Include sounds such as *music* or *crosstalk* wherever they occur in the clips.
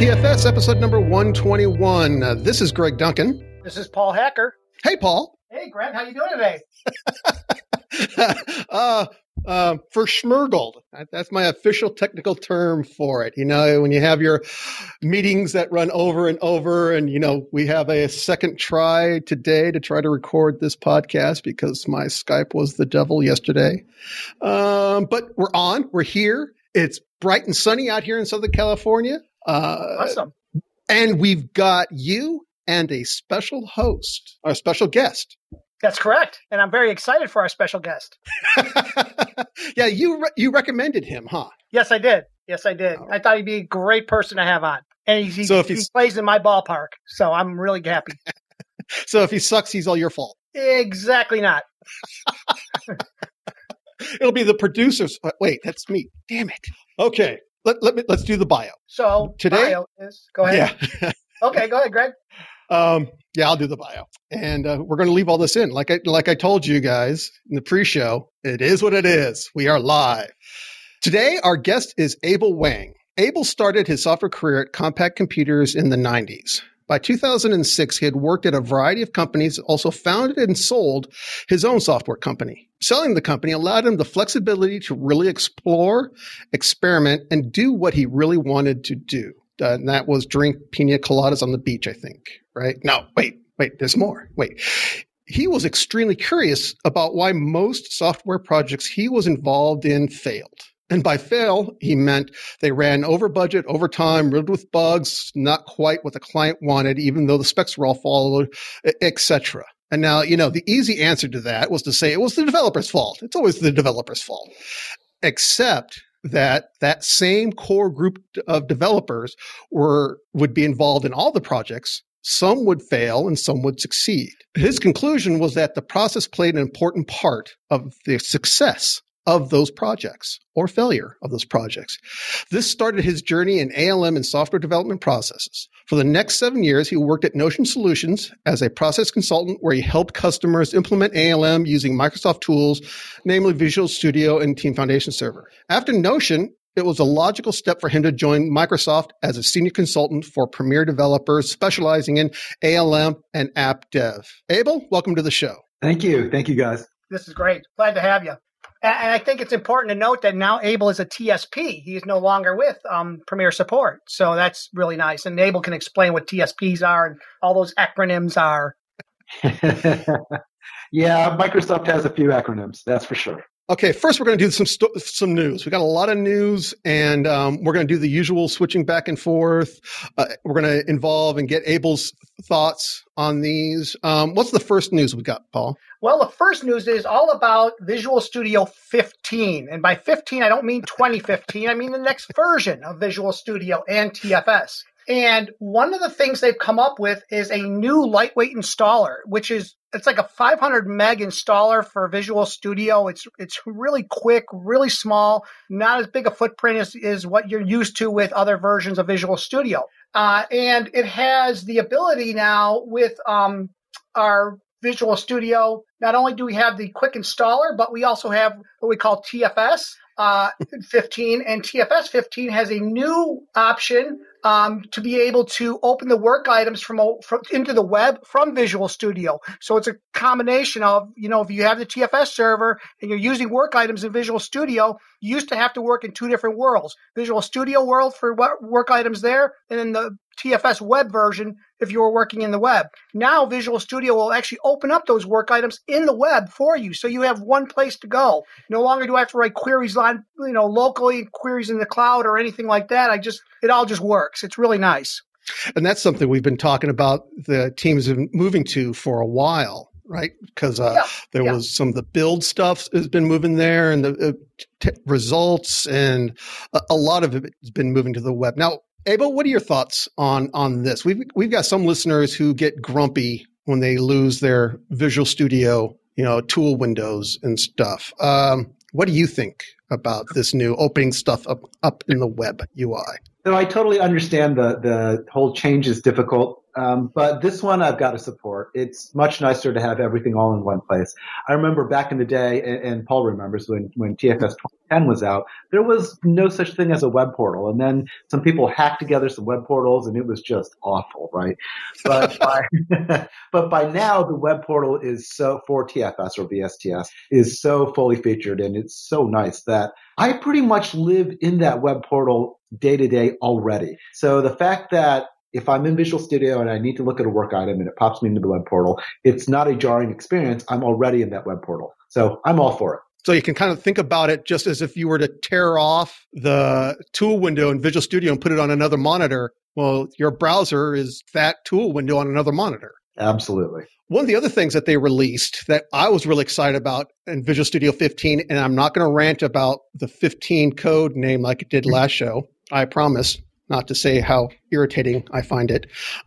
TFS, episode number 121. Uh, this is Greg Duncan. This is Paul Hacker. Hey, Paul. Hey, Greg, how you doing today? *laughs* uh, uh, for schmurgled. That's my official technical term for it. You know, when you have your meetings that run over and over, and, you know, we have a second try today to try to record this podcast because my Skype was the devil yesterday. Um, but we're on, we're here. It's bright and sunny out here in Southern California. Uh, awesome. And we've got you and a special host, our special guest. That's correct, and I'm very excited for our special guest. *laughs* yeah, you re- you recommended him, huh? Yes, I did. Yes, I did. I thought he'd be a great person to have on, and he, so if he plays in my ballpark, so I'm really happy. *laughs* so if he sucks, he's all your fault. Exactly not. *laughs* It'll be the producers. Uh, wait, that's me. Damn it. Okay, let, let me let's do the bio. So today bio is go ahead. Yeah. *laughs* okay, go ahead, Greg. Um, yeah, I'll do the bio, and uh, we're going to leave all this in. Like I like I told you guys in the pre-show, it is what it is. We are live today. Our guest is Abel Wang. Abel started his software career at Compaq Computers in the 90s. By 2006, he had worked at a variety of companies, also founded and sold his own software company. Selling the company allowed him the flexibility to really explore, experiment, and do what he really wanted to do. Uh, and that was drink pina coladas on the beach, I think, right? No, wait, wait, there's more. Wait. He was extremely curious about why most software projects he was involved in failed. And by fail, he meant they ran over budget, over time, riddled with bugs, not quite what the client wanted, even though the specs were all followed, etc. And now, you know, the easy answer to that was to say it was the developer's fault. It's always the developer's fault. Except that that same core group of developers were would be involved in all the projects some would fail and some would succeed his conclusion was that the process played an important part of the success of those projects or failure of those projects. This started his journey in ALM and software development processes. For the next seven years, he worked at Notion Solutions as a process consultant where he helped customers implement ALM using Microsoft tools, namely Visual Studio and Team Foundation Server. After Notion, it was a logical step for him to join Microsoft as a senior consultant for premier developers specializing in ALM and app dev. Abel, welcome to the show. Thank you. Thank you, guys. This is great. Glad to have you. And I think it's important to note that now Abel is a TSP. He is no longer with um, Premier Support. So that's really nice. And Abel can explain what TSPs are and all those acronyms are. *laughs* yeah, Microsoft has a few acronyms, that's for sure. Okay, first we're going to do some st- some news. We got a lot of news, and um, we're going to do the usual switching back and forth. Uh, we're going to involve and get Abel's thoughts on these. Um, what's the first news we got, Paul? Well, the first news is all about Visual Studio 15, and by 15 I don't mean 2015. I mean the next version of Visual Studio and TFS. And one of the things they've come up with is a new lightweight installer, which is it's like a 500 meg installer for Visual Studio. It's it's really quick, really small, not as big a footprint as, as what you're used to with other versions of Visual Studio. Uh, and it has the ability now with um, our Visual Studio. Not only do we have the quick installer, but we also have what we call TFS uh, 15, and TFS 15 has a new option um, to be able to open the work items from, from, into the web from Visual Studio. So it's a combination of you know if you have the TFS server and you're using work items in Visual Studio, you used to have to work in two different worlds: Visual Studio world for what work items there, and then the TFS web version if you were working in the web. Now Visual Studio will actually open up those work items in the web for you. So you have one place to go. No longer do I have to write queries on, you know, locally, queries in the cloud or anything like that. I just, it all just works. It's really nice. And that's something we've been talking about the teams have been moving to for a while right? Because uh, yeah, there yeah. was some of the build stuff has been moving there, and the uh, t- results, and a, a, lot of it has been moving to the web. Now, Abel, what are your thoughts on on this? We've we've got some listeners who get grumpy when they lose their Visual Studio, you know, tool windows and stuff. Um, what do you think about this new opening stuff up up in the web UI? So I totally understand the the whole change is difficult, um, but this one I've got to support. It's much nicer to have everything all in one place. I remember back in the day, and, and Paul remembers when when TFS 10 was out, there was no such thing as a web portal. And then some people hacked together some web portals and it was just awful, right? But *laughs* by, *laughs* but by now the web portal is so for TFS or VSTS is so fully featured and it's so nice that I pretty much live in that web portal day to day already. So the fact that if I'm in Visual Studio and I need to look at a work item and it pops me into the web portal, it's not a jarring experience. I'm already in that web portal. So I'm all for it. So you can kind of think about it just as if you were to tear off the tool window in Visual Studio and put it on another monitor. Well, your browser is that tool window on another monitor. Absolutely. One of the other things that they released that I was really excited about in Visual Studio 15, and I'm not going to rant about the 15 code name like it did last show. I promise not to say how irritating I find it,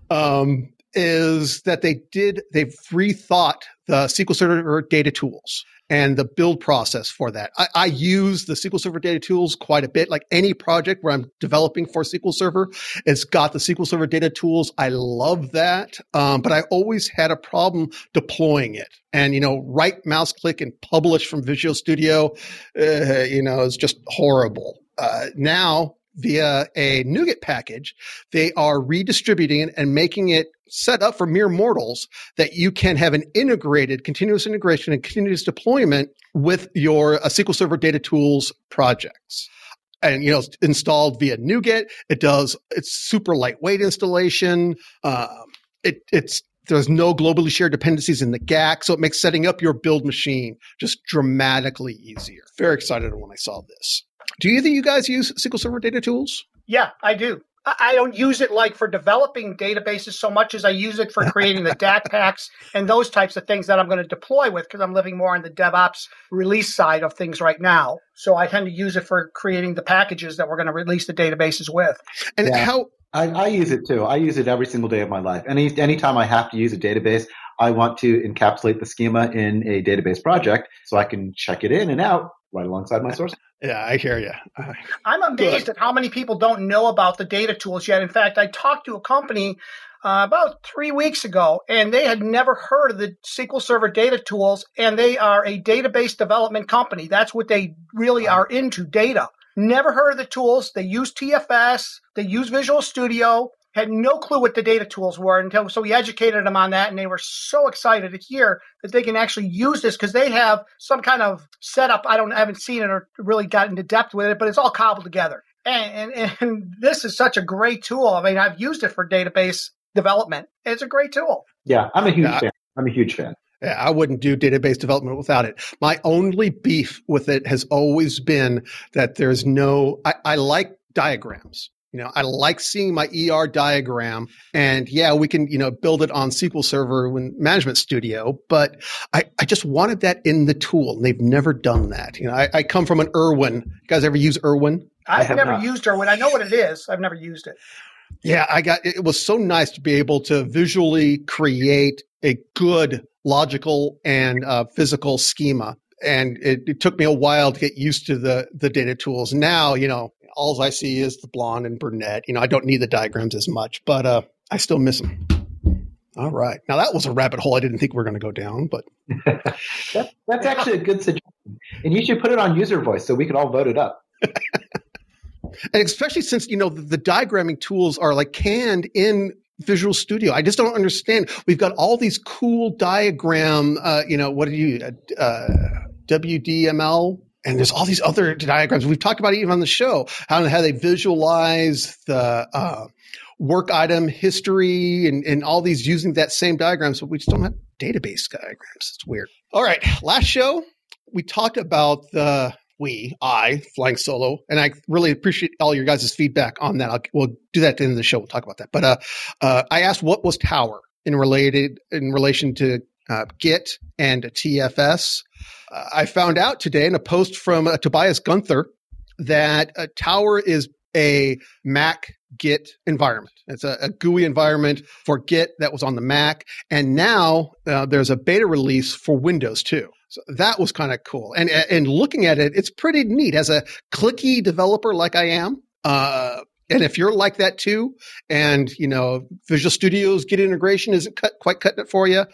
um, is that they did, they've rethought the SQL Server data tools and the build process for that. I, I, use the SQL Server data tools quite a bit. Like any project where I'm developing for SQL Server, it's got the SQL Server data tools. I love that. Um, but I always had a problem deploying it. And, you know, right mouse click and publish from Visual Studio, uh, you know, is just horrible. Uh, now via a NuGet package, they are redistributing and making it set up for mere mortals that you can have an integrated continuous integration and continuous deployment with your uh, SQL Server Data Tools projects. And you know, it's installed via NuGet. It does. It's super lightweight installation. Um, it, it's there's no globally shared dependencies in the GAC, so it makes setting up your build machine just dramatically easier. Very excited when I saw this. Do either of you guys use SQL Server data tools? Yeah, I do. I don't use it like for developing databases so much as I use it for creating the *laughs* DAC packs and those types of things that I'm going to deploy with because I'm living more on the DevOps release side of things right now. So I tend to use it for creating the packages that we're going to release the databases with. And yeah. how I, I, use it too. I use it every single day of my life. Any anytime I have to use a database, I want to encapsulate the schema in a database project so I can check it in and out right alongside my source. Yeah, I hear you. I'm amazed Good. at how many people don't know about the data tools yet. In fact, I talked to a company uh, about three weeks ago, and they had never heard of the SQL Server data tools, and they are a database development company. That's what they really are into data. Never heard of the tools. They use TFS, they use Visual Studio, had no clue what the data tools were until so we educated them on that and they were so excited to hear that they can actually use this because they have some kind of setup i don't I haven't seen it or really got into depth with it but it's all cobbled together and, and, and this is such a great tool i mean i've used it for database development it's a great tool yeah i'm a huge yeah. fan i'm a huge fan I wouldn't do database development without it. My only beef with it has always been that there's no, I, I like diagrams. You know, I like seeing my ER diagram and yeah, we can, you know, build it on SQL Server when Management Studio, but I, I just wanted that in the tool and they've never done that. You know, I, I come from an ERwin. You guys ever use ERwin? I've never not. used ERwin. I know what it is. I've never used it. Yeah, I got it was so nice to be able to visually create a good logical and uh, physical schema and it, it, took me a while to get used to the the data tools. Now, you know, all I see is the blonde and brunette. You know, I don't need the diagrams as much, but uh, I still miss them. All right. Now that was a rabbit hole I didn't think we were going to go down, but *laughs* that, that's actually a good suggestion. And you should put it on user voice so we can all vote it up. *laughs* and especially since you know the, the diagramming tools are like canned in Visual Studio. I just don't understand. We've got all these cool diagram. Uh, you know, what do you uh, WDML and there's all these other diagrams. We've talked about even on the show, how, how they visualize the uh, work item history and, and all these using that same diagrams, but we just don't have database diagrams. It's weird. All right. Last show, we talked about the we, I, flying solo, and I really appreciate all your guys' feedback on that. I'll, we'll do that at the end of the show. We'll talk about that. But uh, uh, I asked what was Tower in related in relation to uh, Git and TFS. Uh, I found out today in a post from uh, Tobias Gunther that Tower is a Mac Git environment. It's a, a, GUI environment for Git that was on the Mac, and now uh, there's a beta release for Windows too. So that was kind of cool. And and looking at it, it's pretty neat. As a clicky developer like I am, uh, and if you're like that too, and you know Visual Studio's Git integration isn't cut, quite cutting it for you,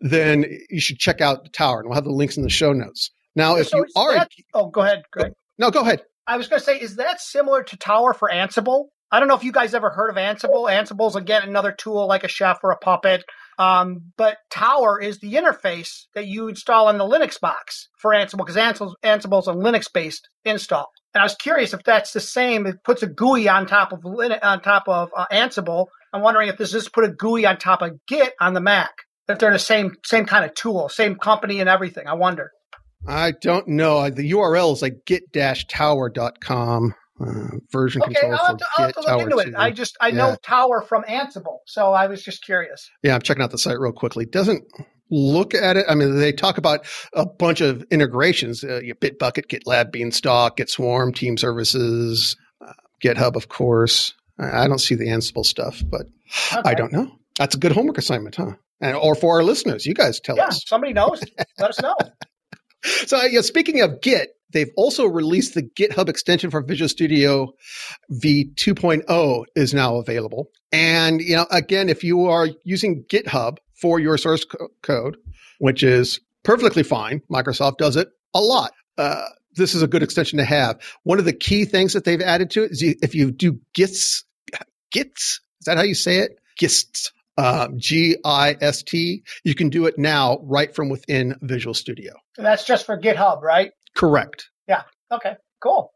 then you should check out the Tower, and we'll have the links in the show notes. Now, if so you are, that, oh, go ahead, Greg. No, go ahead. I was going to say, is that similar to Tower for Ansible? I don't know if you guys ever heard of Ansible. Ansible's again another tool like a chef or a puppet. Um, but Tower is the interface that you install on the Linux box for Ansible because Ansible, Ansible's a Linux based install. And I was curious if that's the same. It puts a GUI on top of on top of uh, Ansible. I'm wondering if this just put a GUI on top of Git on the Mac. If they're the same same kind of tool, same company and everything. I wonder. I don't know. The URL is like git-tower.com. Uh, version okay, control I'll have to, I'll have to look into it. 2. I just I Yeah. know Tower from Ansible, so I was just curious. Yeah, I'm checking out the site real quickly. Doesn't look at it. I mean, they talk about a bunch of integrations: uh, Bitbucket, GitLab, Beanstalk, GitSwarm, Team Services, uh, GitHub, of course. I I don't see the Ansible stuff, but I don't know. That's a good homework assignment, huh? And, or for our listeners, you guys tell Yeah, us. somebody knows. Let us know. *laughs* So, yeah, speaking of Git, they've also released the GitHub extension for Visual Studio V 2.0 is now available. And, you know, again, if you are using GitHub for your source co- code, which is perfectly fine, Microsoft does it a lot. Uh, this is a good extension to have. One of the key things that they've added to it is you, if you do Gits, Gits, is that how you say it? Gist, um, G I S T. You can do it now right from within Visual Studio. And that's just for GitHub, right? Correct. Yeah. Okay, cool.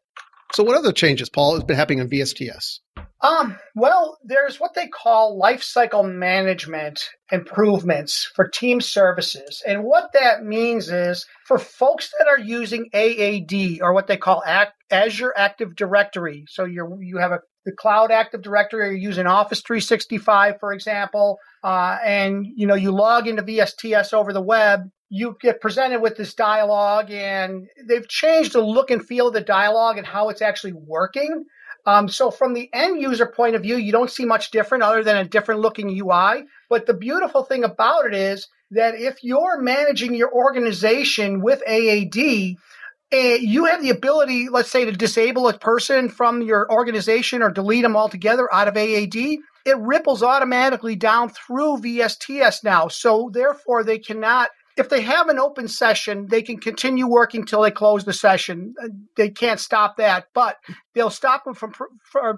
So, what other changes, Paul, has been happening in VSTS? Um, well, there's what they call lifecycle management improvements for team services. And what that means is for folks that are using AAD or what they call Azure Active Directory. So you you have a the cloud active directory, you're using Office 365, for example, uh, and you know you log into VSTS over the web, you get presented with this dialogue, and they've changed the look and feel of the dialogue and how it's actually working. Um, so from the end user point of view, you don't see much different other than a different looking UI. But the beautiful thing about it is that if you're managing your organization with AAD, eh, you have the ability, let's say, to disable a person from your organization or delete them altogether out of AAD. It ripples automatically down through VSTS now. So therefore, they cannot if they have an open session, they can continue working till they close the session. Uh, They can't stop that, but they'll stop them from pre-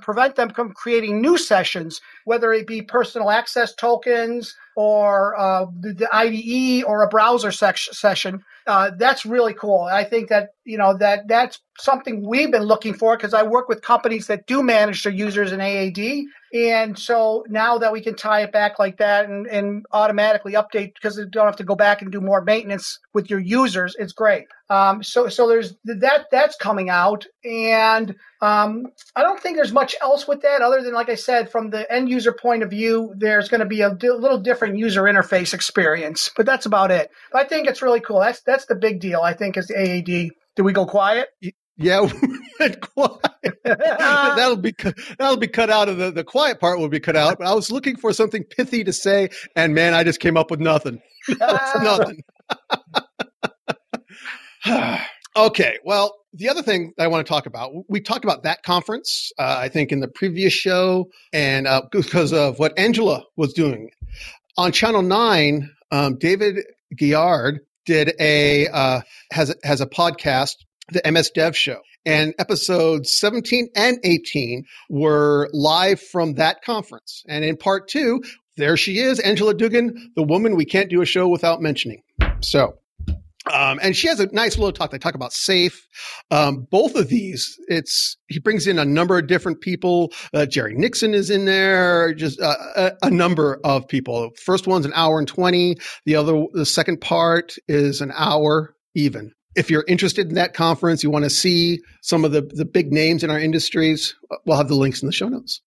prevent them from creating new sessions, whether it be personal access tokens or uh, the, the IDE or a browser session. Uh, that's really cool. I think that you know that that's something we've been looking for because I work with companies that do manage their users in AAD, and so now that we can tie it back like that and, and automatically update because you don't have to go back and do more maintenance with your users, it's great. Um, so so there's that that's coming out, and um, I don't think there's much else with that other than like I said, from the end user point of view, there's going to be a little different user interface experience, but that's about it. But I think it's really cool. That's that's the big deal. I think is the AAD. Did we go quiet? Yeah, *laughs* quiet. *laughs* that'll be that'll be cut out of the the quiet part will be cut out. But I was looking for something pithy to say, and man, I just came up with nothing. *laughs* Nothing. *sighs* okay, well, the other thing I want to talk about, we talked about that conference, uh, I think, in the previous show, and uh, because of what Angela was doing on Channel Nine, um, David Giard did a uh, has has a podcast, the MS Dev Show, and episodes 17 and 18 were live from that conference. And in part two, there she is, Angela Dugan, the woman we can't do a show without mentioning. So. Um, and she has a nice little talk. They talk about safe. Um, both of these, it's he brings in a number of different people. Uh, Jerry Nixon is in there. Just uh, a, a number of people. First one's an hour and twenty. The other, the second part is an hour even. If you're interested in that conference, you want to see some of the the big names in our industries. We'll have the links in the show notes.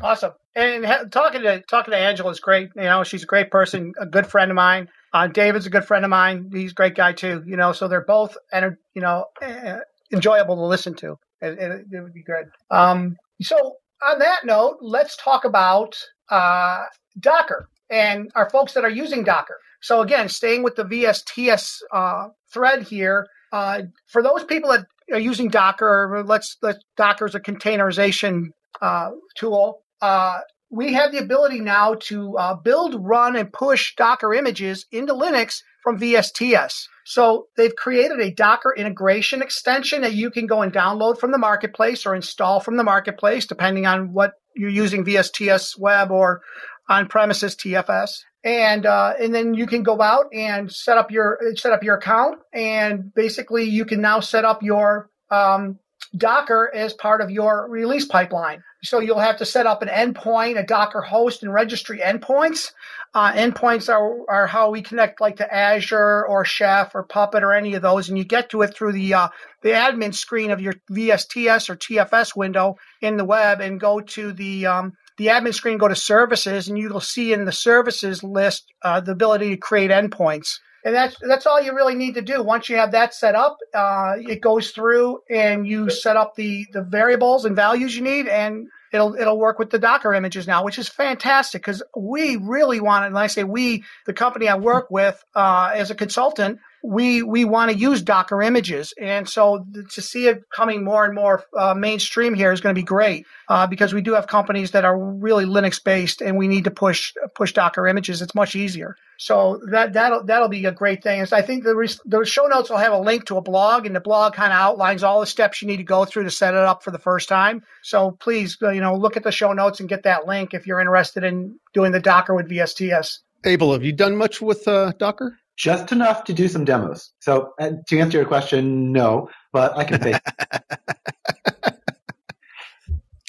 Awesome. And ha- talking to talking to Angela is great. You know, she's a great person, a good friend of mine. Uh, David's a good friend of mine. He's a great guy too. You know, so they're both, enter- you know, eh, enjoyable to listen to. It, it, it would be good. Um, so on that note, let's talk about uh, Docker and our folks that are using Docker. So again, staying with the VSTS uh, thread here, uh, for those people that are using Docker, let's let Docker is a containerization uh, tool. Uh, we have the ability now to uh, build, run, and push Docker images into Linux from VSTS. So they've created a Docker integration extension that you can go and download from the marketplace or install from the marketplace, depending on what you're using VSTS web or on premises TFS. And uh, and then you can go out and set up your set up your account, and basically you can now set up your um, Docker as part of your release pipeline. So you'll have to set up an endpoint, a Docker host, and registry endpoints. Uh, endpoints are, are how we connect, like to Azure or Chef or Puppet or any of those, and you get to it through the uh, the admin screen of your VSTS or TFS window in the web, and go to the um, the admin screen, go to services, and you'll see in the services list uh, the ability to create endpoints. And that's that's all you really need to do. Once you have that set up, uh, it goes through and you set up the the variables and values you need, and it'll it'll work with the Docker images now, which is fantastic because we really want. And I say we, the company I work with uh, as a consultant, we we want to use Docker images, and so to see it coming more and more uh, mainstream here is going to be great uh, because we do have companies that are really Linux based, and we need to push push Docker images. It's much easier. So that that'll that'll be a great thing. And so I think the the show notes will have a link to a blog, and the blog kind of outlines all the steps you need to go through to set it up for the first time. So please, uh, you know, look at the show notes and get that link if you're interested in doing the Docker with VSTS. Abel, have you done much with uh, Docker? Just enough to do some demos. So uh, to answer your question, no, but I can fake. *laughs*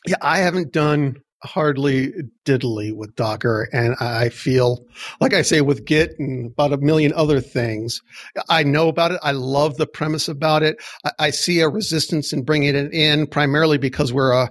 yeah, I haven't done hardly diddly with Docker, and I feel like I say with Git and about a million other things. I know about it. I love the premise about it. I, I see a resistance in bringing it in primarily because we're a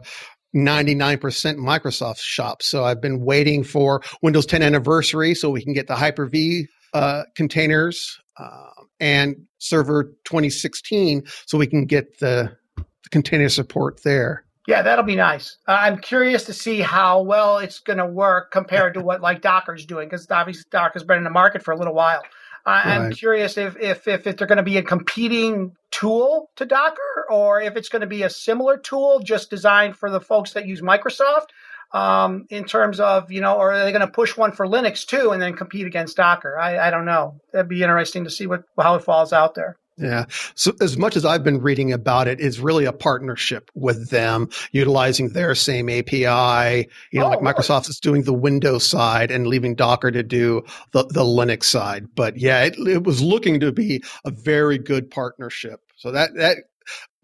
99% Microsoft shop. So I've been waiting for Windows 10 anniversary so we can get the Hyper V uh, containers uh, and server 2016 so we can get the, the container support there. Yeah, that'll be nice. Uh, I'm curious to see how well it's going to work compared to *laughs* what like Docker's doing because obviously Docker's been in the market for a little while. I'm curious if, if, if, if they're going to be a competing tool to Docker or if it's going to be a similar tool just designed for the folks that use Microsoft um, in terms of, you know, or are they going to push one for Linux too and then compete against Docker? I, I don't know. That'd be interesting to see what how it falls out there. Yeah. So as much as I've been reading about it, it's really a partnership with them, utilizing their same API. You know, oh, like Microsoft is doing the Windows side and leaving Docker to do the, the Linux side. But yeah, it, it was looking to be a very good partnership. So that, that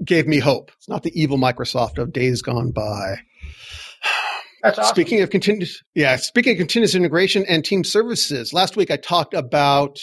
gave me hope. It's not the evil Microsoft of days gone by. That's awesome. Speaking of continuous, yeah, speaking of continuous integration and team services, last week I talked about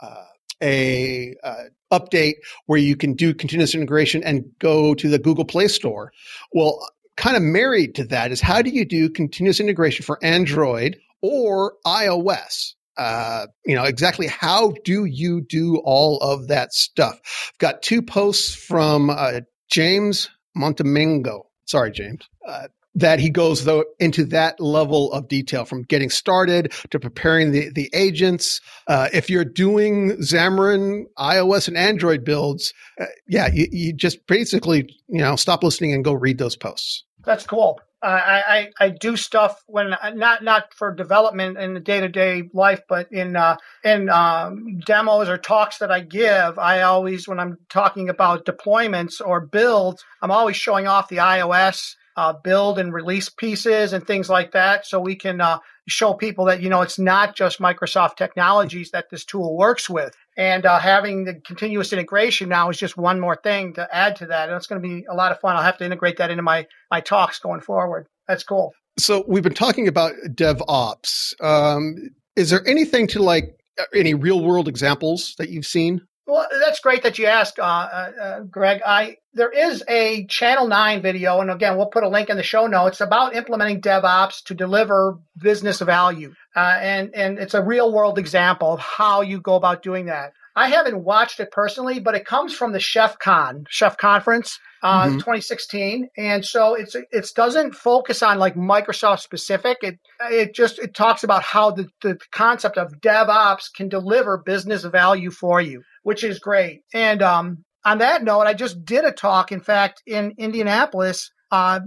uh, a uh, update where you can do continuous integration and go to the Google Play Store. Well, kind of married to that is how do you do continuous integration for Android or iOS? Uh, you know, exactly how do you do all of that stuff? I've got two posts from uh, James Montemingo. Sorry, James. Uh, that he goes though into that level of detail from getting started to preparing the, the agents. Uh, if you're doing Xamarin iOS and Android builds, uh, yeah, you, you just basically, you know, stop listening and go read those posts. That's cool. I, I, I do stuff when not not for development in the day to day life, but in uh, in um, demos or talks that I give. I always when I'm talking about deployments or builds, I'm always showing off the iOS uh, build and release pieces and things like that. So we can uh, show people that, you know, it's not just Microsoft technologies that this tool works with. And uh, having the continuous integration now is just one more thing to add to that. And it's going to be a lot of fun. I'll have to integrate that into my, my talks going forward. That's cool. So we've been talking about DevOps. Um, is there anything to like any real world examples that you've seen? Well, that's great that you ask, uh, uh, uh, Greg. I there is a Channel Nine video, and again, we'll put a link in the show notes about implementing DevOps to deliver business value, uh, and and it's a real world example of how you go about doing that. I haven't watched it personally, but it comes from the Chef Con, Chef Conference, uh, mm-hmm. 2016, and so it's it doesn't focus on like Microsoft specific. It it just it talks about how the the concept of DevOps can deliver business value for you which is great. And um, on that note, I just did a talk, in fact, in Indianapolis uh,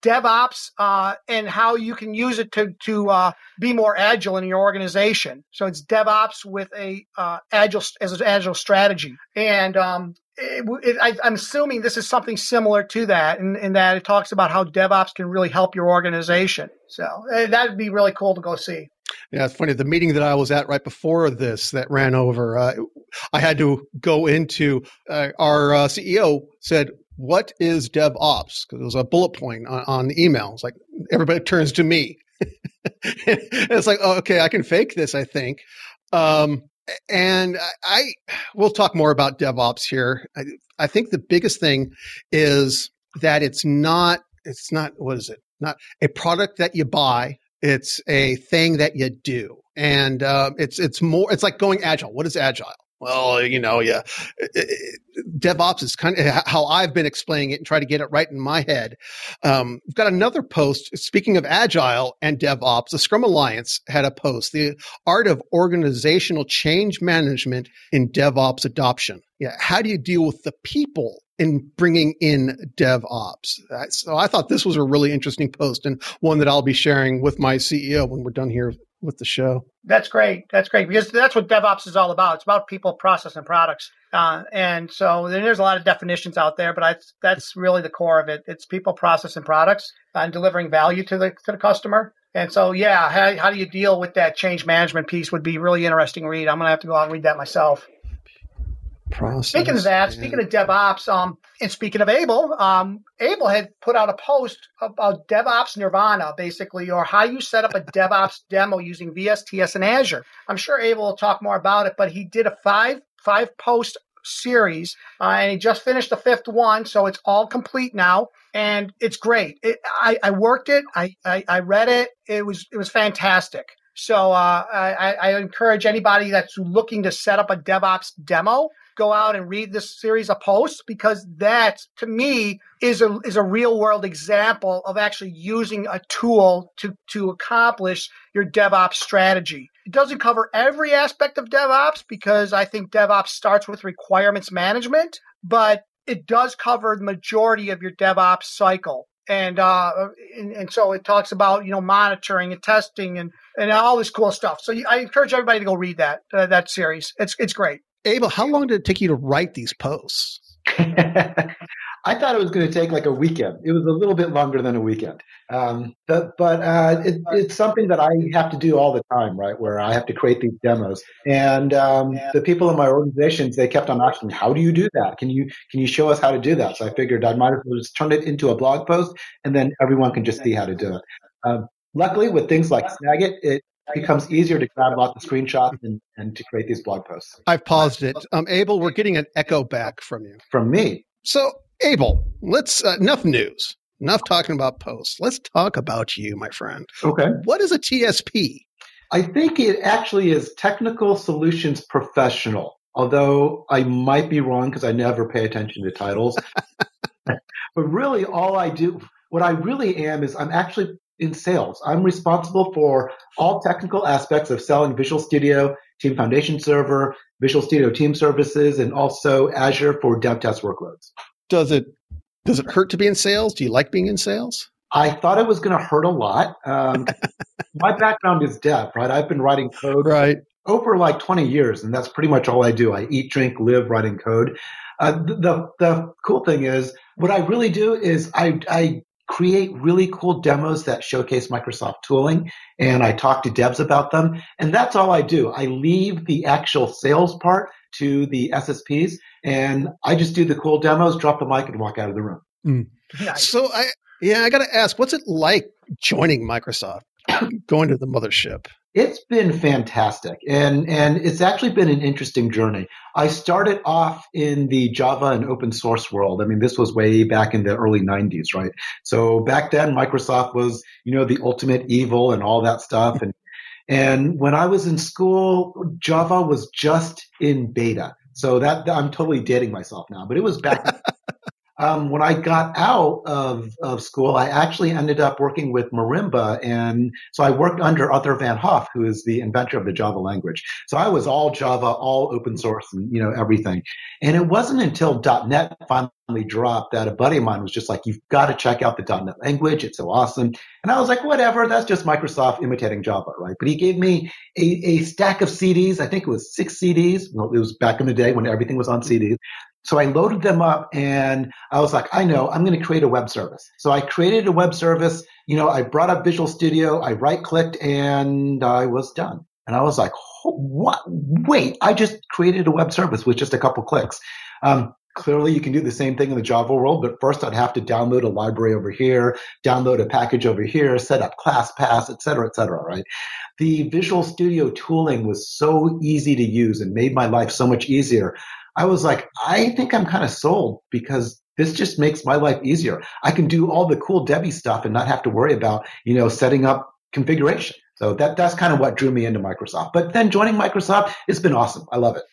DevOps uh, and how you can use it to to uh, be more agile in your organization. So it's DevOps with a uh, agile as an agile strategy, and um, it, it, I, am assuming this is something similar to that, in, in, that it talks about how DevOps can really help your organization. So uh, that would be really cool to go see. Yeah, it's funny. The meeting that I was at right before this that ran over, uh, I had to go into uh, our uh, CEO said, "What is DevOps?" Because it was a bullet point on, on the email. It's like everybody turns to me. *laughs* it's like, oh, okay, I can fake this. I think. Um, and I, we'll talk more about DevOps here. I, I think the biggest thing is that it's not it's not what is it not a product that you buy it's a thing that you do. And uh, it's it's more it's like going agile. What is agile well, you know, yeah, DevOps is kind of how I've been explaining it and try to get it right in my head. Um, we've got another post. Speaking of agile and DevOps, the Scrum Alliance had a post, the art of organizational change management in DevOps adoption. Yeah. How do you deal with the people in bringing in DevOps. So I thought this was a really interesting post and one that I'll be sharing with my CEO when we're done here with the show. That's great. That's great because that's what DevOps is all about. It's about people, process, and products. Uh, and so there's a lot of definitions out there, but that's that's really the core of it. It's people, process, and products, and delivering value to the to the customer. And so, yeah, how, how do you deal with that change management piece would be really interesting read. I'm going to have to go out and read that myself. Process, speaking of that, speaking of DevOps, um, and speaking of Abel, um, Abel had put out a post about DevOps Nirvana, basically, or how you set up a DevOps demo using VSTS and Azure. I'm sure Abel will talk more about it, but he did a five five post series, uh, and he just finished the fifth one, so it's all complete now, and it's great. It, I, I worked it, I, I, I read it, it was it was fantastic. So uh, I, I, encourage anybody that's looking to set up a DevOps demo go out and read this series of posts because that to me is a is a real world example of actually using a tool to to accomplish your DevOps strategy. It doesn't cover every aspect of DevOps because I think DevOps starts with requirements management, but it does cover the majority of your DevOps cycle. And, uh, and, and so it talks about you know monitoring and testing and and all this cool stuff. So I encourage everybody to go read that uh, that series. It's it's great. Abel, how long did it take you to write these posts? *laughs* I thought it was going to take like a weekend. It was a little bit longer than a weekend. Um, but but uh, it, it's something that I have to do all the time, right? Where I have to create these demos. And um, the people in my organizations, they kept on asking "How do you do that? Can you can you show us how to do that?" So I figured I might as well just turn it into a blog post, and then everyone can just see how to do it. Um, luckily, with things like Snagit, it becomes easier to grab out of screenshots and, and to create these blog posts. I've paused it. Um, Abel, we're getting an echo back from you. From me. So, Abel, let's uh, enough news. Enough talking about posts. Let's talk about you, my friend. Okay. What is a TSP? I think it actually is technical solutions professional, although I might be wrong because I never pay attention to titles. *laughs* but really, all I do, what I really am is I'm actually in sales. I'm responsible for all technical aspects of selling Visual Studio, Team Foundation Server, Visual Studio Team Services, and also Azure for dev test workloads. Does it does it hurt to be in sales? Do you like being in sales? I thought it was going to hurt a lot. Um, *laughs* my background is dev, right? I've been writing code right. over like 20 years, and that's pretty much all I do. I eat, drink, live writing code. Uh, the the cool thing is, what I really do is I I create really cool demos that showcase Microsoft tooling and I talk to devs about them. And that's all I do. I leave the actual sales part to the SSPs and I just do the cool demos, drop the mic and walk out of the room. Mm. So I, yeah, I got to ask, what's it like joining Microsoft, *coughs* going to the mothership? It's been fantastic and, and it's actually been an interesting journey. I started off in the Java and open source world. I mean, this was way back in the early 90s, right? So back then Microsoft was, you know, the ultimate evil and all that stuff. And, and when I was in school, Java was just in beta. So that I'm totally dating myself now, but it was back um, when I got out of, of school, I actually ended up working with Marimba. And so I worked under Arthur Van Hoff, who is the inventor of the Java language. So I was all Java, all open source and, you know, everything. And it wasn't until .NET finally dropped that a buddy of mine was just like, you've got to check out the .NET language. It's so awesome. And I was like, whatever. That's just Microsoft imitating Java, right? But he gave me a, a stack of CDs. I think it was six CDs. Well, it was back in the day when everything was on CDs. So I loaded them up and I was like, I know I'm going to create a web service. So I created a web service. You know, I brought up Visual Studio. I right clicked and I was done. And I was like, what? Wait, I just created a web service with just a couple clicks. Um, clearly you can do the same thing in the Java world, but first I'd have to download a library over here, download a package over here, set up ClassPath, et cetera, et cetera, right? The Visual Studio tooling was so easy to use and made my life so much easier. I was like, I think I'm kind of sold because this just makes my life easier. I can do all the cool Debbie stuff and not have to worry about, you know, setting up configuration. So that, that's kind of what drew me into Microsoft. But then joining Microsoft, it's been awesome. I love it.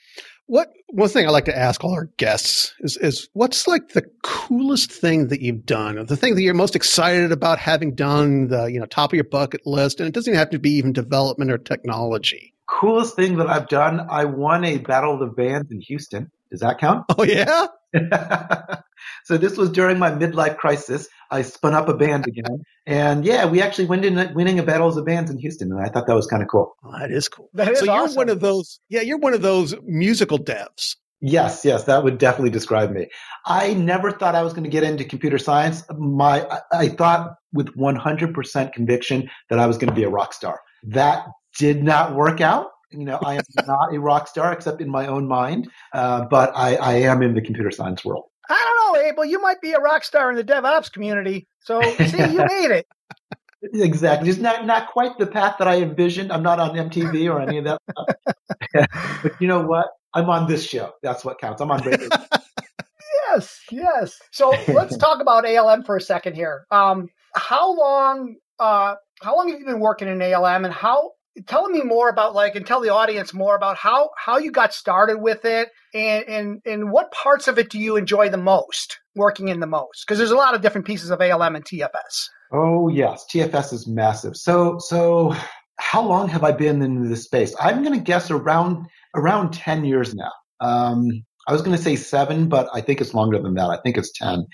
What one thing I like to ask all our guests is is what's like the coolest thing that you've done, or the thing that you're most excited about having done, the you know top of your bucket list, and it doesn't have to be even development or technology coolest thing that I've done, I won a Battle of the Bands in Houston. Does that count? Oh, yeah? *laughs* so this was during my midlife crisis. I spun up a band again. And yeah, we actually went in winning a Battle of the Bands in Houston. And I thought that was kind of cool. Oh, that is cool. That is so awesome. you're one of those, yeah, you're one of those musical devs. Yes, yes, that would definitely describe me. I never thought I was going to get into computer science. My, I thought with 100% conviction that I was going to be a rock star. That did not work out. You know, I am *laughs* not a rock star except in my own mind, uh, but I, I am in the computer science world. I don't know, Abel. You might be a rock star in the DevOps community. So, see, you *laughs* made it. Exactly. It's not, not quite the path that I envisioned. I'm not on MTV or any of that stuff. *laughs* but you know what? I'm on this show. That's what counts. I'm on radio. yes, yes. So let's talk about ALM for a second here. Um, how long, uh, how long have you been working in ALM and how tell me more about like and tell the audience more about how how you got started with it and and and what parts of it do you enjoy the most working in the most because there's a lot of different pieces of ALM and TFS. Oh yes, TFS is massive. So so how long have I been in this space? I'm going to guess around around 10 years now. Um, I was going to say seven, but I think it's longer than that. I think it's 10.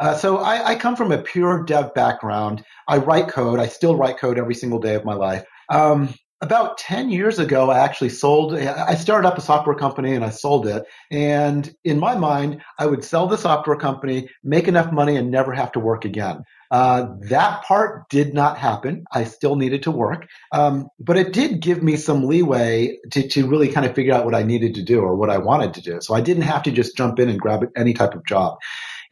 Uh, so I, I, come from a pure dev background. I write code. I still write code every single day of my life. Um, about 10 years ago, I actually sold, I started up a software company and I sold it. And in my mind, I would sell the software company, make enough money and never have to work again. Uh, that part did not happen. I still needed to work. Um, but it did give me some leeway to, to really kind of figure out what I needed to do or what I wanted to do. So I didn't have to just jump in and grab any type of job.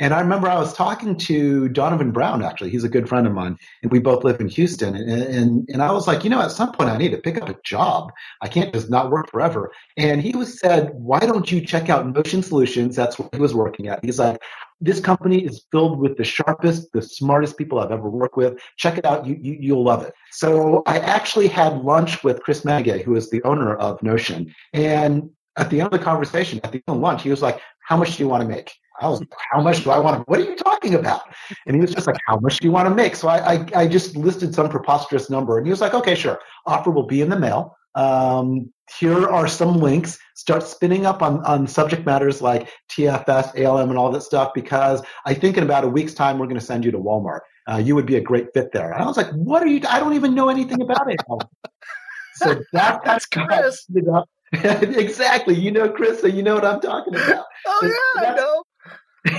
And I remember I was talking to Donovan Brown, actually. He's a good friend of mine, and we both live in Houston. And, and, and I was like, you know, at some point I need to pick up a job. I can't just not work forever. And he was said, why don't you check out Notion Solutions? That's what he was working at. He's like, this company is filled with the sharpest, the smartest people I've ever worked with. Check it out. You, you, you'll love it. So I actually had lunch with Chris Menegay, who is the owner of Notion. And at the end of the conversation, at the end of lunch, he was like, how much do you want to make? I was, how much do I want to, what are you talking about? And he was just like, how much do you want to make? So I, I, I just listed some preposterous number and he was like, okay, sure. Offer will be in the mail. Um, here are some links. Start spinning up on, on subject matters like TFS, ALM, and all that stuff because I think in about a week's time, we're going to send you to Walmart. Uh, you would be a great fit there. And I was like, what are you, I don't even know anything about it. so that, *laughs* that's Chris. *laughs* exactly. You know, Chris, so you know what I'm talking about. Oh, yeah, I know.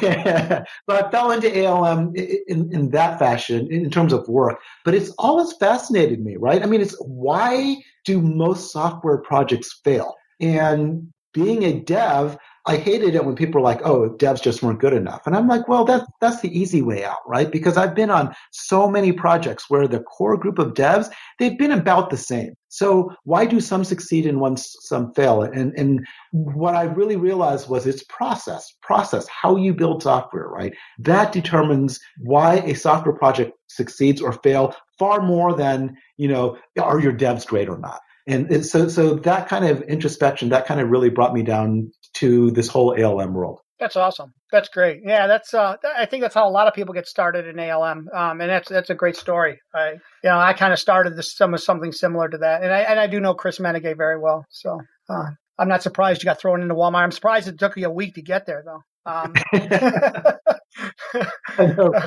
So I fell into ALM in, in that fashion in terms of work, but it's always fascinated me, right? I mean, it's why do most software projects fail? And being a dev, I hated it when people were like, "Oh, devs just weren't good enough," and I'm like, "Well, that's that's the easy way out, right?" Because I've been on so many projects where the core group of devs they've been about the same. So why do some succeed and one some fail? And and what I really realized was it's process, process, how you build software, right? That determines why a software project succeeds or fail far more than you know are your devs great or not. And so, so that kind of introspection, that kind of really brought me down to this whole ALM world. That's awesome. That's great. Yeah, that's. Uh, I think that's how a lot of people get started in ALM, um, and that's that's a great story. I, you know, I kind of started this some something similar to that, and I and I do know Chris Menegay very well. So uh, I'm not surprised you got thrown into Walmart. I'm surprised it took you a week to get there, though. Um, *laughs*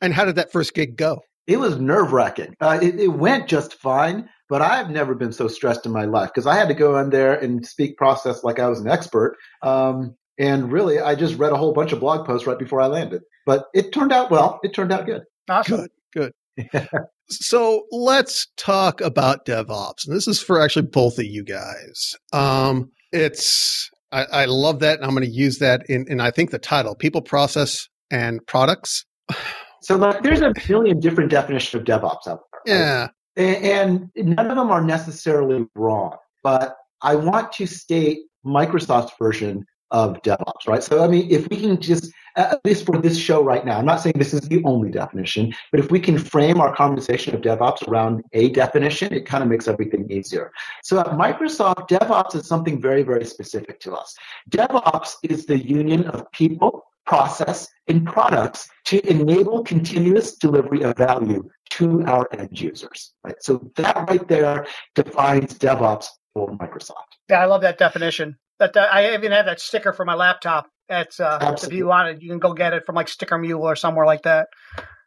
and how did that first gig go? It was nerve wracking. Uh, it, it went just fine, but I've never been so stressed in my life because I had to go in there and speak process like I was an expert. Um, and really, I just read a whole bunch of blog posts right before I landed. But it turned out well. It turned out good. Awesome. Good. Good. *laughs* so let's talk about DevOps. And this is for actually both of you guys. Um, it's I, I love that, and I'm going to use that in, in I think the title: people, process, and products. *sighs* So like, there's a million different definitions of DevOps out there. Right? Yeah, and, none of them are necessarily wrong. But I want to state Microsoft's version of DevOps, right? So, I mean, if we can just, at least for this show right now, I'm not saying this is the only definition, but if we can frame our conversation of DevOps around a definition, it kind of makes everything easier. So at Microsoft, DevOps is something very, very specific to us. DevOps is the union of people, process, and products to enable continuous delivery of value to our end users, right? So that right there defines DevOps for Microsoft. Yeah, I love that definition. That uh, I even have that sticker for my laptop. It's uh, if you want it, you can go get it from like Sticker Mule or somewhere like that.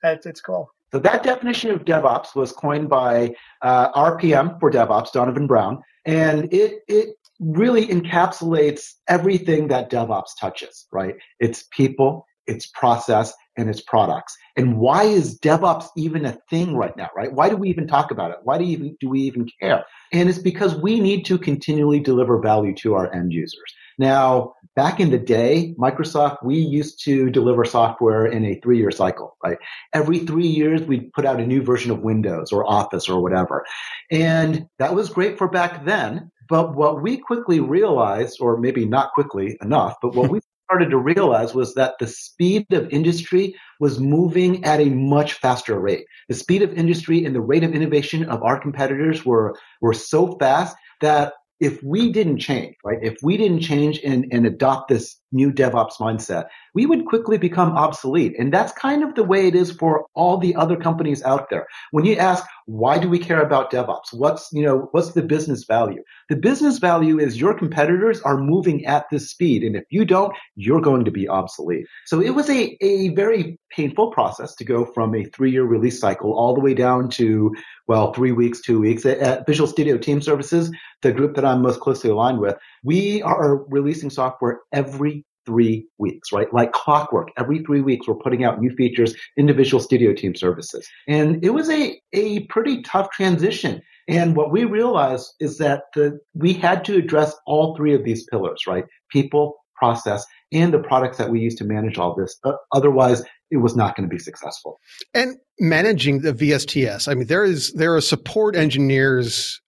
It's, it's cool. So that definition of DevOps was coined by uh, RPM for DevOps, Donovan Brown, and it it really encapsulates everything that DevOps touches. Right? It's people, it's process, and its products. And why is DevOps even a thing right now, right? Why do we even talk about it? Why do, even, do we even care? And it's because we need to continually deliver value to our end users. Now, back in the day, Microsoft, we used to deliver software in a three year cycle, right? Every three years, we'd put out a new version of Windows or Office or whatever. And that was great for back then. But what we quickly realized, or maybe not quickly enough, but what we *laughs* started to realize was that the speed of industry was moving at a much faster rate. The speed of industry and the rate of innovation of our competitors were, were so fast that if we didn't change, right, if we didn't change and, and adopt this new DevOps mindset, we would quickly become obsolete. And that's kind of the way it is for all the other companies out there. When you ask, why do we care about DevOps? What's, you know, what's the business value? The business value is your competitors are moving at this speed. And if you don't, you're going to be obsolete. So it was a, a very painful process to go from a three year release cycle all the way down to, well, three weeks, two weeks. At Visual Studio Team Services, the group that I'm most closely aligned with, we are releasing software every three weeks, right? Like clockwork. Every three weeks, we're putting out new features in Visual Studio Team Services. And it was a, a pretty tough transition. And what we realized is that the, we had to address all three of these pillars, right? People, process, and the products that we use to manage all this. Uh, otherwise, it was not going to be successful. And managing the VSTS, I mean, there is there are support engineers.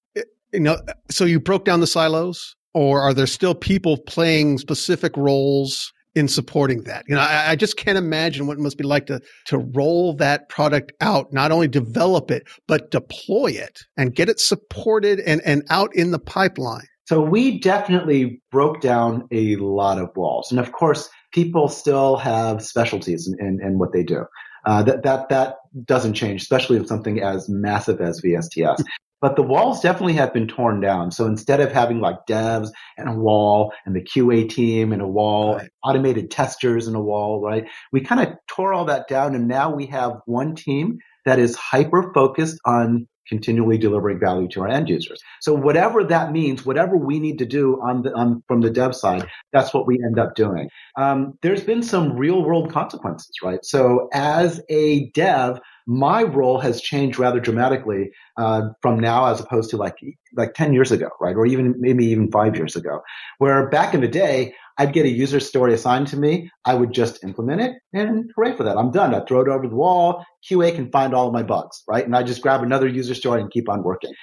You know, so you broke down the silos or are there still people playing specific roles in supporting that? You know, I, I, just can't imagine what it must be like to to roll that product out, not only develop it, but deploy it and get it supported and, and out in the pipeline. So we definitely broke down a lot of walls. And of course, people still have specialties in, in, in what they do. Uh, that, that, that doesn't change, especially with something as massive as VSTS. But the walls definitely have been torn down. So instead of having like devs and a wall and the QA team and a wall, right. automated testers and a wall, right? We kind of tore all that down and now we have one team that is hyper focused on continually delivering value to our end users. So whatever that means, whatever we need to do on the on, from the dev side, that's what we end up doing. Um, there's been some real world consequences, right? So as a dev, my role has changed rather dramatically uh, from now as opposed to like like 10 years ago right? Or even maybe even five years ago. Where back in the day i'd get a user story assigned to me i would just implement it and hooray for that i'm done. I throw it over the wall qa can find all of my bugs right? And i just grab another user story and keep on working.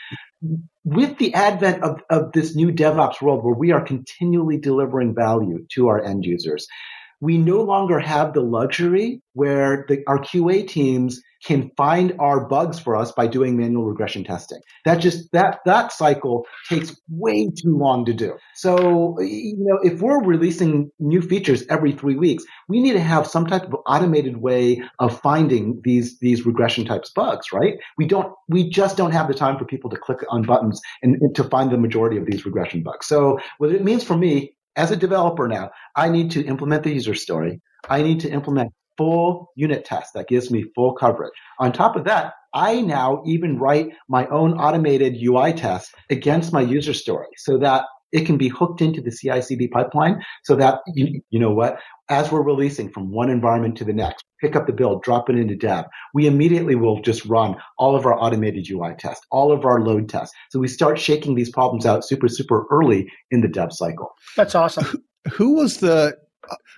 With the advent of, of this new devops world where we are continually delivering value to our end users we no longer have the luxury where the, our qa teams can find our bugs for us by doing manual regression testing. That just that that cycle takes way too long to do. So you know, if we're releasing new features every three weeks, we need to have some type of automated way of finding these these regression types bugs, right? We don't we just don't have the time for people to click on buttons and, and to find the majority of these regression bugs. So what it means for me as a developer now, I need to implement the user story. I need to implement full unit test that gives me full coverage. On top of that, I now even write my own automated UI test against my user story so that it can be hooked into the CI/CD pipeline so that you, you know what, as we're releasing from one environment to the next, pick up the build, drop it into dev, we immediately will just run all of our automated UI tests, all of our load tests. So we start shaking these problems out super, super early in the dev cycle. That's awesome. Who was the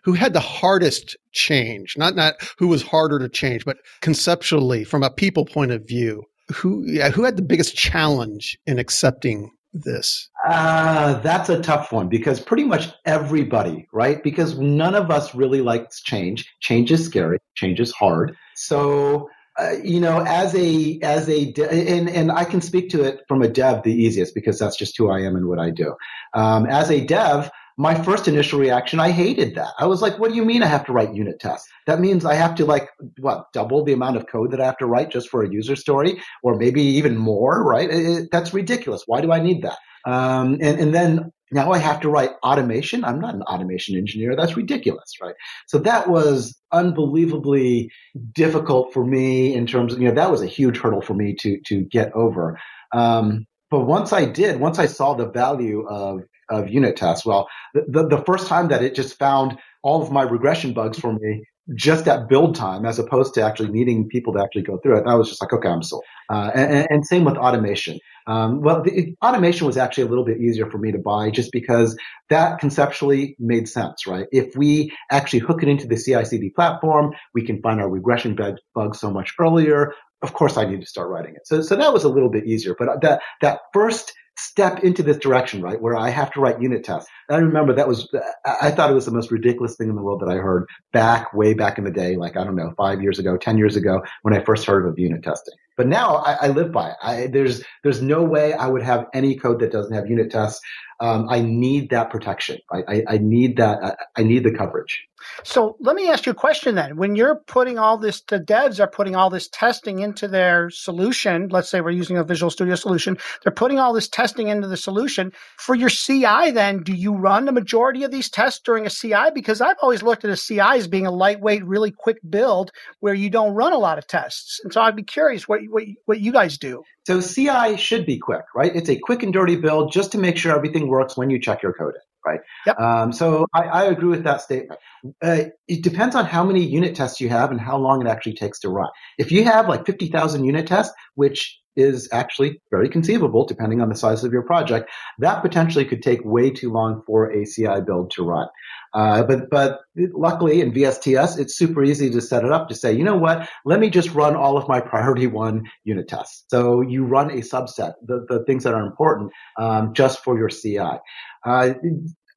who had the hardest change? Not not who was harder to change, but conceptually from a people point of view, who yeah, who had the biggest challenge in accepting this? Uh, that's a tough one because pretty much everybody, right? Because none of us really likes change. Change is scary. Change is hard. So, uh, you know, as a, as a, de- and, and I can speak to it from a dev the easiest because that's just who I am and what I do. Um, as a dev, my first initial reaction, I hated that. I was like, what do you mean I have to write unit tests? That means I have to like, what, double the amount of code that I have to write just for a user story or maybe even more, right? It, it, that's ridiculous. Why do I need that? Um, and, and then now I have to write automation. I'm not an automation engineer. That's ridiculous, right? So that was unbelievably difficult for me in terms of, you know, that was a huge hurdle for me to, to get over. Um, but once I did, once I saw the value of of unit tests. Well, the, the first time that it just found all of my regression bugs for me just at build time as opposed to actually needing people to actually go through it. I was just like, okay, I'm sold. Uh, and, and, same with automation. Um, well, the, automation was actually a little bit easier for me to buy just because that conceptually made sense, right? If we actually hook it into the CI/CD platform, we can find our regression bugs so much earlier. Of course, I need to start writing it. So, so that was a little bit easier. But that that first step into this direction, right? Where I have to write unit tests. I remember that was, I thought it was the most ridiculous thing in the world that I heard back, way back in the day, like, I don't know, five years ago, 10 years ago, when I first heard of unit testing. But now I, I live by it. I, there's, there's no way I would have any code that doesn't have unit tests. Um, I need that protection. I, I, need that. I need the coverage. So let me ask you a question then. When you're putting all this, the devs are putting all this testing into their solution. Let's say we're using a Visual Studio solution. They're putting all this testing into the solution. For your CI, then, do you run the majority of these tests during a CI? Because I've always looked at a CI as being a lightweight, really quick build where you don't run a lot of tests. And so I'd be curious what, what, what you guys do. So CI should be quick, right? It's a quick and dirty build just to make sure everything works when you check your code in right? Yep. Um, so I, I, agree with that statement. Uh, it depends on how many unit tests you have and how long it actually takes to run. If you have like 50,000 unit tests, which is actually very conceivable depending on the size of your project. That potentially could take way too long for a CI build to run. Uh, but but luckily in VSTS, it's super easy to set it up to say, you know what, let me just run all of my priority one unit tests. So you run a subset, the, the things that are important, um, just for your CI. Uh,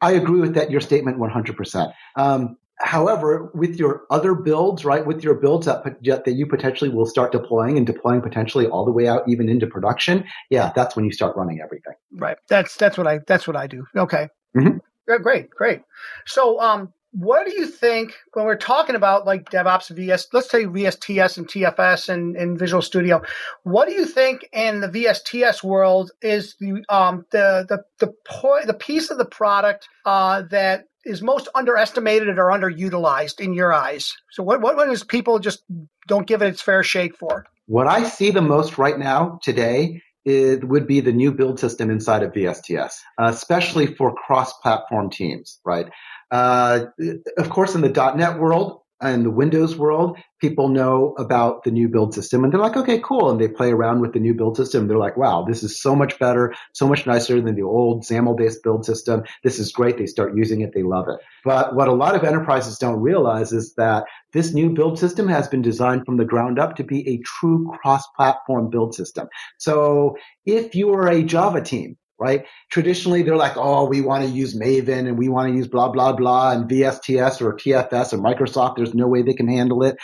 I agree with that, your statement 100%. Um, However, with your other builds, right, with your builds that, that you potentially will start deploying and deploying potentially all the way out even into production, yeah, that's when you start running everything. Right. That's that's what I that's what I do. Okay. Mm-hmm. Great, great. So, um, what do you think when we're talking about like DevOps VS, let's say VSTS and TFS and, and Visual Studio, what do you think in the VSTS world is the um, the the the, po- the piece of the product uh, that is most underestimated or underutilized in your eyes? So what what is people just don't give it its fair shake for? What I see the most right now today it would be the new build system inside of VSTS, especially for cross-platform teams, right? Uh, of course, in the .NET world, in the Windows world, people know about the new build system and they're like, okay, cool. And they play around with the new build system. They're like, wow, this is so much better, so much nicer than the old XAML based build system. This is great. They start using it. They love it. But what a lot of enterprises don't realize is that this new build system has been designed from the ground up to be a true cross platform build system. So if you are a Java team, right? Traditionally, they're like, oh, we want to use Maven and we want to use blah, blah, blah and VSTS or TFS or Microsoft. There's no way they can handle it.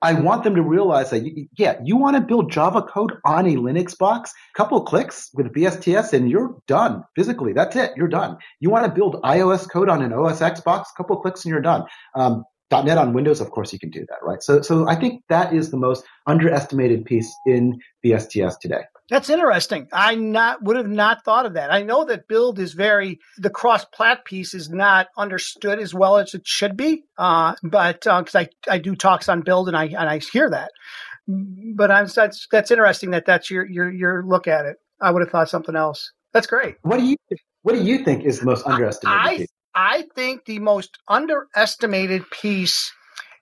I want them to realize that, yeah, you want to build Java code on a Linux box, couple clicks with VSTS and you're done physically. That's it. You're done. You want to build iOS code on an OS X box, couple clicks and you're done. Um, .NET on Windows, of course, you can do that, right? So, so I think that is the most underestimated piece in VSTS today. That's interesting. I not would have not thought of that. I know that build is very the cross plat piece is not understood as well as it should be. Uh, but because uh, I I do talks on build and I and I hear that. But I'm that's that's interesting that that's your your your look at it. I would have thought something else. That's great. What do you what do you think is the most underestimated I, piece? I think the most underestimated piece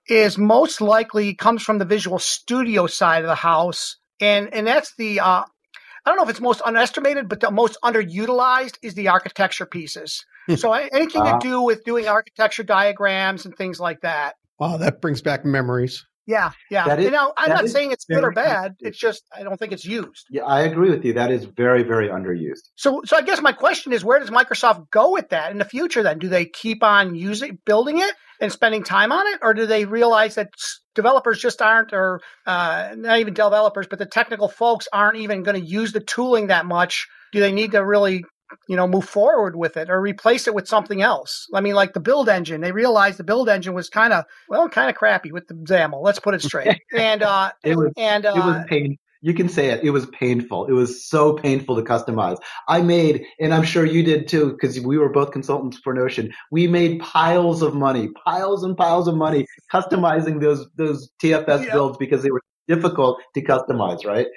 is most likely comes from the Visual Studio side of the house, and and that's the uh, I don't know if it's most underestimated, but the most underutilized is the architecture pieces. Hmm. so anything uh, to do with doing architecture diagrams and things like that. Wow, that brings back memories. Yeah, yeah. Is, you know, I'm not saying it's good or bad. It's just I don't think it's used. Yeah, I agree with you. That is very, very underused. So, so I guess my question is, where does Microsoft go with that in the future? Then, do they keep on using, building it, and spending time on it, or do they realize that developers just aren't, or uh, not even developers, but the technical folks aren't even going to use the tooling that much? Do they need to really you know, move forward with it or replace it with something else. I mean, like the build engine, they realized the build engine was kind of, well, kind of crappy with the XAML. Let's put it straight. *laughs* And, uh, it was, and, uh, it was pain. You can say it. It was painful. It was so painful to customize. I made, and I'm sure you did too, because we were both consultants for Notion. We made piles of money, piles and piles of money customizing those, those TFS builds because they were difficult to customize, right?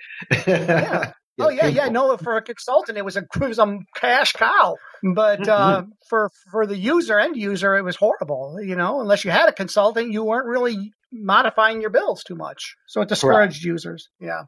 yeah. Oh yeah, yeah. No, for a consultant, it was a *laughs* it was a cash cow. But *laughs* mm-hmm. uh, for for the user end user, it was horrible. You know, unless you had a consultant, you weren't really modifying your bills too much, so it discouraged Correct. users. Yeah.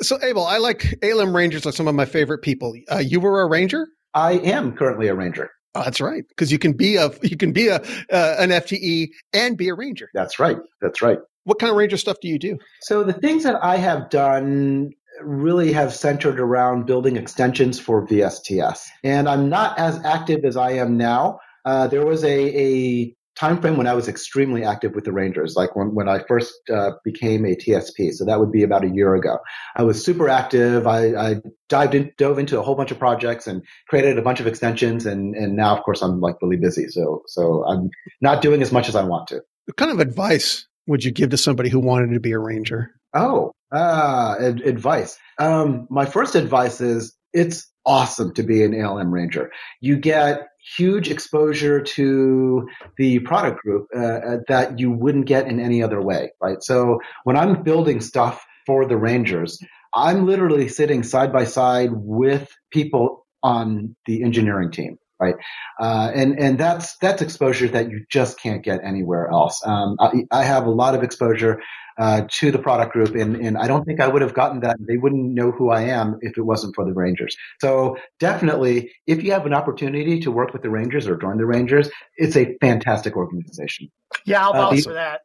So Abel, I like ALM Rangers are some of my favorite people. Uh, you were a ranger. I am currently a ranger. Oh, that's right, because you can be a you can be a uh, an FTE and be a ranger. That's right. That's right. What kind of ranger stuff do you do? So the things that I have done really have centered around building extensions for VSTS. And I'm not as active as I am now. Uh, there was a, a time frame when I was extremely active with the Rangers, like when, when I first uh, became a TSP. So that would be about a year ago. I was super active. I, I dived in, dove into a whole bunch of projects and created a bunch of extensions. And, and now, of course, I'm like really busy. So, so I'm not doing as much as I want to. What kind of advice would you give to somebody who wanted to be a Ranger? Oh, ah, ad- advice. Um, my first advice is it's awesome to be an ALM ranger. You get huge exposure to the product group uh, uh, that you wouldn't get in any other way, right? So when I'm building stuff for the rangers, I'm literally sitting side by side with people on the engineering team right? Uh, and and that's that's exposure that you just can't get anywhere else. Um, I, I, have a lot of exposure uh, to the product group, and, and I don't think I would have gotten that. They wouldn't know who I am if it wasn't for the Rangers. So definitely, if you have an opportunity to work with the Rangers or join the Rangers, it's a fantastic organization. Yeah, I'll uh, vouch for that.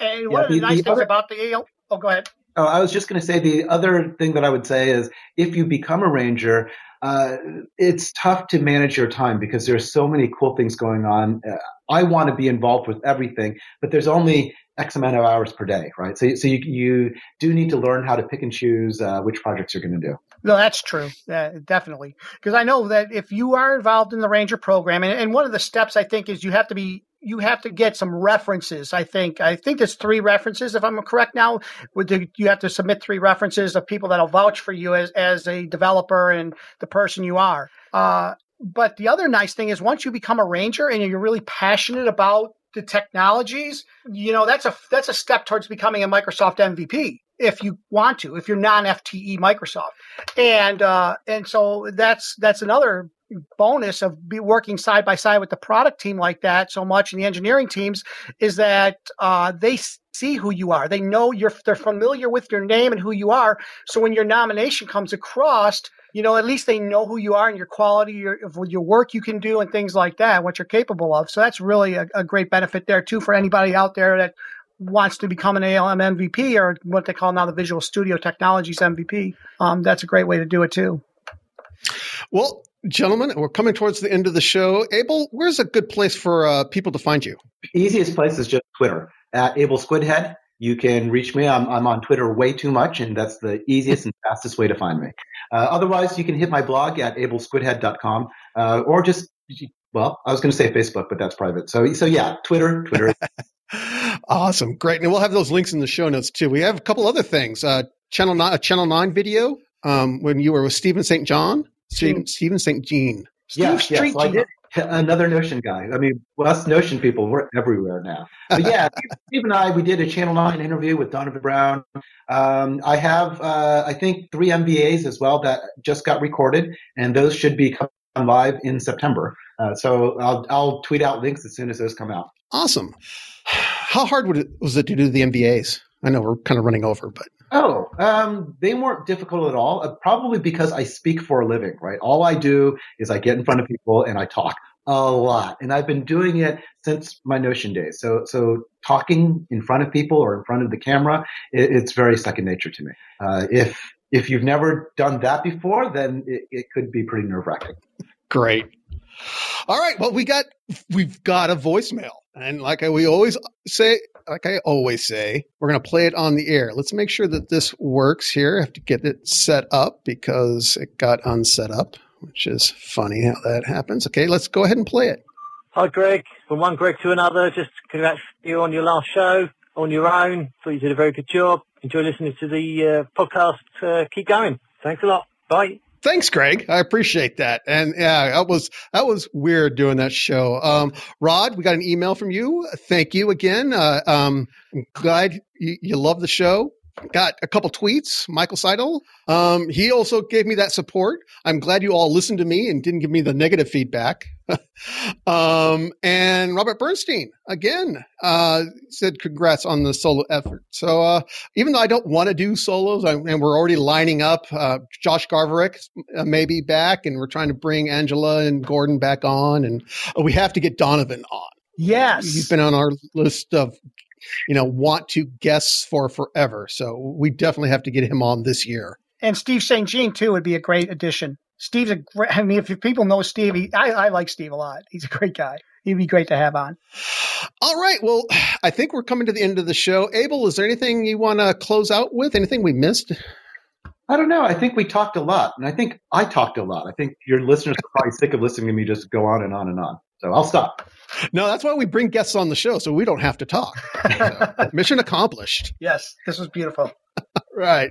And one yeah, of the, the nice the things other, about the AL, oh, go ahead. Oh, I was just going to say the other thing that I would say is if you become a ranger, uh, it's tough to manage your time because there's so many cool things going on. Uh, I want to be involved with everything, but there's only X amount of hours per day, right? So, so you, you do need to learn how to pick and choose uh, which projects you're going to do. No, that's true. Uh, definitely. Because I know that if you are involved in the Ranger program, and, and one of the steps I think is you have to be you have to get some references. I think I think there's three references, if I'm correct. Now, you have to submit three references of people that'll vouch for you as as a developer and the person you are. Uh, but the other nice thing is once you become a ranger and you're really passionate about the technologies, you know that's a that's a step towards becoming a Microsoft MVP if you want to, if you're non FTE Microsoft, and uh, and so that's that's another bonus of be working side by side with the product team like that so much and the engineering teams is that uh, they see who you are. They know you're they're familiar with your name and who you are. So when your nomination comes across, you know at least they know who you are and your quality your, of your work you can do and things like that, what you're capable of. So that's really a, a great benefit there too for anybody out there that wants to become an ALM MVP or what they call now the Visual Studio Technologies MVP. Um, that's a great way to do it too. Well, Gentlemen, we're coming towards the end of the show. Abel, where's a good place for uh, people to find you? Easiest place is just Twitter at Abel Squidhead. You can reach me. I'm, I'm on Twitter way too much, and that's the easiest and fastest way to find me. Uh, otherwise, you can hit my blog at abelsquidhead.com, uh, or just, well, I was going to say Facebook, but that's private. So, so yeah, Twitter, Twitter. *laughs* awesome. Great. And we'll have those links in the show notes too. We have a couple other things. Uh, channel nine, a channel nine video, um, when you were with Stephen St. John, Stephen, Stephen St. Jean. Yeah, yes, I did. Another Notion guy. I mean, us Notion people, we're everywhere now. But yeah, *laughs* Steve and I, we did a Channel 9 interview with Donovan Brown. Um, I have, uh, I think, three MVAs as well that just got recorded, and those should be coming live in September. Uh, so I'll, I'll tweet out links as soon as those come out. Awesome. How hard it, was it to do the MVAs? I know we're kind of running over, but Oh, um, they weren't difficult at all. Uh, probably because I speak for a living, right? All I do is I get in front of people and I talk a lot, and I've been doing it since my Notion days. So, so talking in front of people or in front of the camera, it, it's very second nature to me. Uh, if if you've never done that before, then it, it could be pretty nerve wracking. Great. All right. Well, we got we've got a voicemail, and like we always say, like I always say, we're going to play it on the air. Let's make sure that this works here. I have to get it set up because it got unset up, which is funny how that happens. Okay, let's go ahead and play it. Hi, Greg. From one Greg to another, just congrats you on your last show on your own. Thought you did a very good job. Enjoy listening to the uh, podcast. Uh, keep going. Thanks a lot. Bye. Thanks, Greg. I appreciate that. And yeah, that was that was weird doing that show. Um, Rod, we got an email from you. Thank you again. Uh, um, I'm glad you, you love the show got a couple tweets. Michael Seidel, um, he also gave me that support. I'm glad you all listened to me and didn't give me the negative feedback. *laughs* um, and Robert Bernstein again uh, said congrats on the solo effort. So uh, even though I don't want to do solos, I, and we're already lining up, uh, Josh Garverick uh, may be back, and we're trying to bring Angela and Gordon back on, and we have to get Donovan on. Yes. He's been on our list of you know, want to guess for forever. So we definitely have to get him on this year. And Steve St. Jean too would be a great addition. Steve's a great, I mean, if people know Steve, he, I, I like Steve a lot. He's a great guy. He'd be great to have on. All right. Well, I think we're coming to the end of the show. Abel, is there anything you want to close out with? Anything we missed? I don't know. I think we talked a lot, and I think I talked a lot. I think your listeners are probably sick of listening to me just go on and on and on. So I'll stop. No, that's why we bring guests on the show so we don't have to talk. So, *laughs* mission accomplished. Yes, this was beautiful. *laughs* right.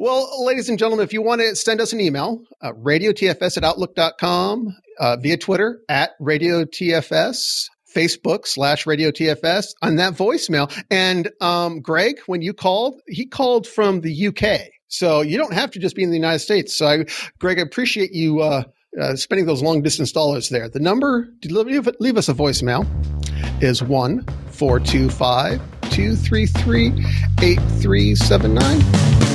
Well, ladies and gentlemen, if you want to send us an email, uh, radiotfs at outlook.com, uh, via Twitter at radiotfs, Facebook slash Radio TFS on that voicemail. And um, Greg, when you called, he called from the UK. So you don't have to just be in the United States. So, I, Greg, I appreciate you uh, uh, spending those long distance dollars there. The number, leave, leave us a voicemail is 1 425 233 8379.